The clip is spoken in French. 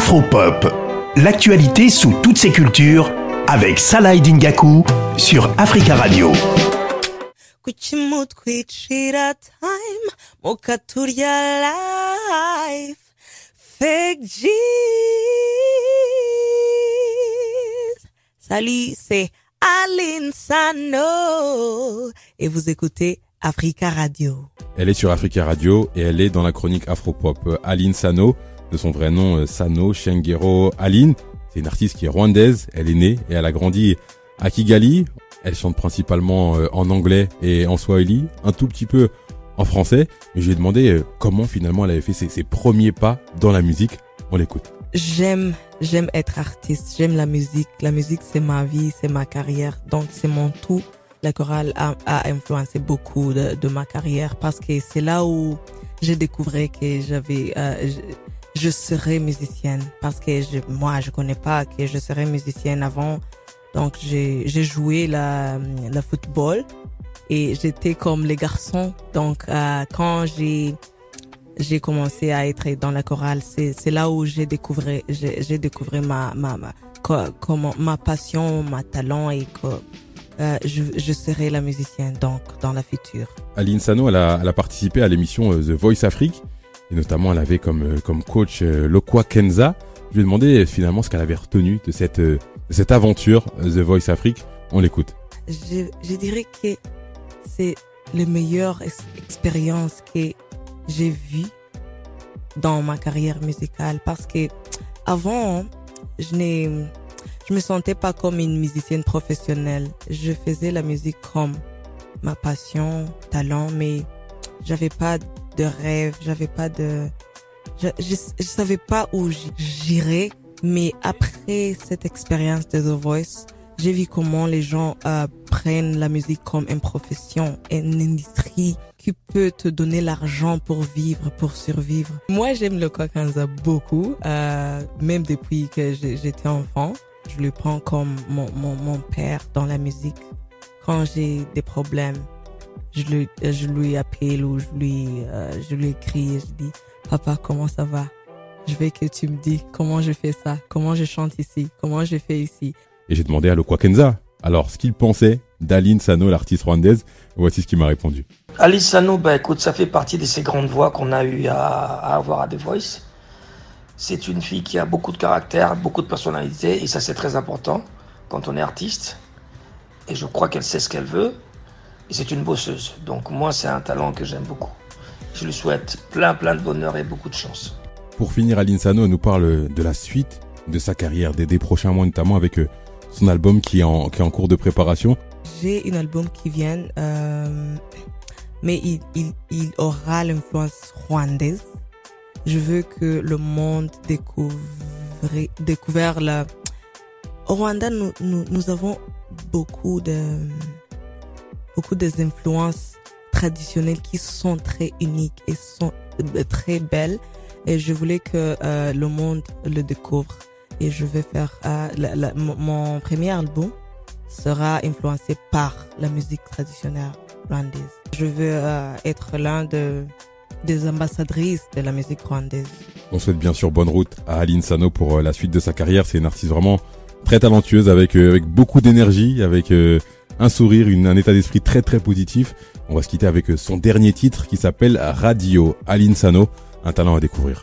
Afropop, l'actualité sous toutes ses cultures avec Salah Dingaku sur Africa Radio. kuchimutkwicira time mukaturya life fake G's. Salut, c'est Aline Sano et vous écoutez Africa Radio. Elle est sur Africa Radio et elle est dans la chronique Afropop. Aline Sano, de son vrai nom euh, Sano Shengero Aline, c'est une artiste qui est rwandaise, elle est née et elle a grandi à Kigali. Elle chante principalement euh, en anglais et en swahili, un tout petit peu en français. Mais je lui ai demandé euh, comment finalement elle avait fait ses, premiers pas dans la musique. On l'écoute. J'aime, j'aime être artiste, j'aime la musique. La musique, c'est ma vie, c'est ma carrière, donc c'est mon tout. La chorale a, a influencé beaucoup de, de ma carrière parce que c'est là où j'ai découvert que j'avais, euh, je, serais musicienne parce que moi, je connais pas que je serais musicienne avant. Donc j'ai, joué la, football et j'étais comme les garçons. Donc euh, quand j'ai commencé à être dans la chorale, c'est là où j'ai découvert ma passion, ma talent et que euh, je serai la musicienne donc dans la future. Aline Sano, elle a, elle a participé à l'émission euh, The Voice Afrique et notamment elle avait comme, euh, comme coach euh, Lokwa Kenza. Je lui ai demandé euh, finalement ce qu'elle avait retenu de cette, de cette aventure The Voice Afrique. On l'écoute. Je je dirais que c'est le meilleure ex- expérience que j'ai vue dans ma carrière musicale parce que avant je n'ai je me sentais pas comme une musicienne professionnelle. Je faisais la musique comme ma passion, talent, mais j'avais pas de rêve, j'avais pas de, je, je, je savais pas où j'irais. Mais après cette expérience de The Voice, j'ai vu comment les gens euh, prennent la musique comme une profession, une industrie qui peut te donner l'argent pour vivre, pour survivre. Moi, j'aime le Kwakanza beaucoup, euh, même depuis que j'étais enfant. Je le prends comme mon, mon, mon père dans la musique. Quand j'ai des problèmes, je lui, je lui appelle ou je lui, euh, je lui écris et je dis, papa, comment ça va? Je veux que tu me dis comment je fais ça, comment je chante ici, comment je fais ici. Et j'ai demandé à Lokwa Kenza alors ce qu'il pensait d'Aline Sano, l'artiste rwandaise. Voici ce qu'il m'a répondu. Alice Sano, bah écoute, ça fait partie de ces grandes voix qu'on a eu à, à avoir à The Voice. C'est une fille qui a beaucoup de caractère, beaucoup de personnalité, et ça c'est très important quand on est artiste. Et je crois qu'elle sait ce qu'elle veut, et c'est une bosseuse. Donc moi, c'est un talent que j'aime beaucoup. Je lui souhaite plein, plein de bonheur et beaucoup de chance. Pour finir, Aline Sano nous parle de la suite de sa carrière, des, des prochains mois notamment avec euh, son album qui est en, qui est en cours de préparation. J'ai un album qui vient, euh, mais il, il, il aura l'influence rwandaise. Je veux que le monde découvre, découvre la... Au Rwanda, nous, nous, nous avons beaucoup de, beaucoup des influences traditionnelles qui sont très uniques et sont euh, très belles. Et je voulais que euh, le monde le découvre. Et je vais faire euh, la- la- mon- premier album sera influencé par la musique traditionnelle rwandaise. Je veux euh, être l'un de, des ambassadrices de la musique rwandaise. On souhaite bien sûr bonne route à Aline Sano pour euh, la suite de sa carrière. C'est une artiste vraiment très talentueuse avec, euh, avec beaucoup d'énergie, avec un sourire, un état d'esprit très très positif. On va se quitter avec euh, son dernier titre qui s'appelle Radio, Aline Sano, un talent à découvrir.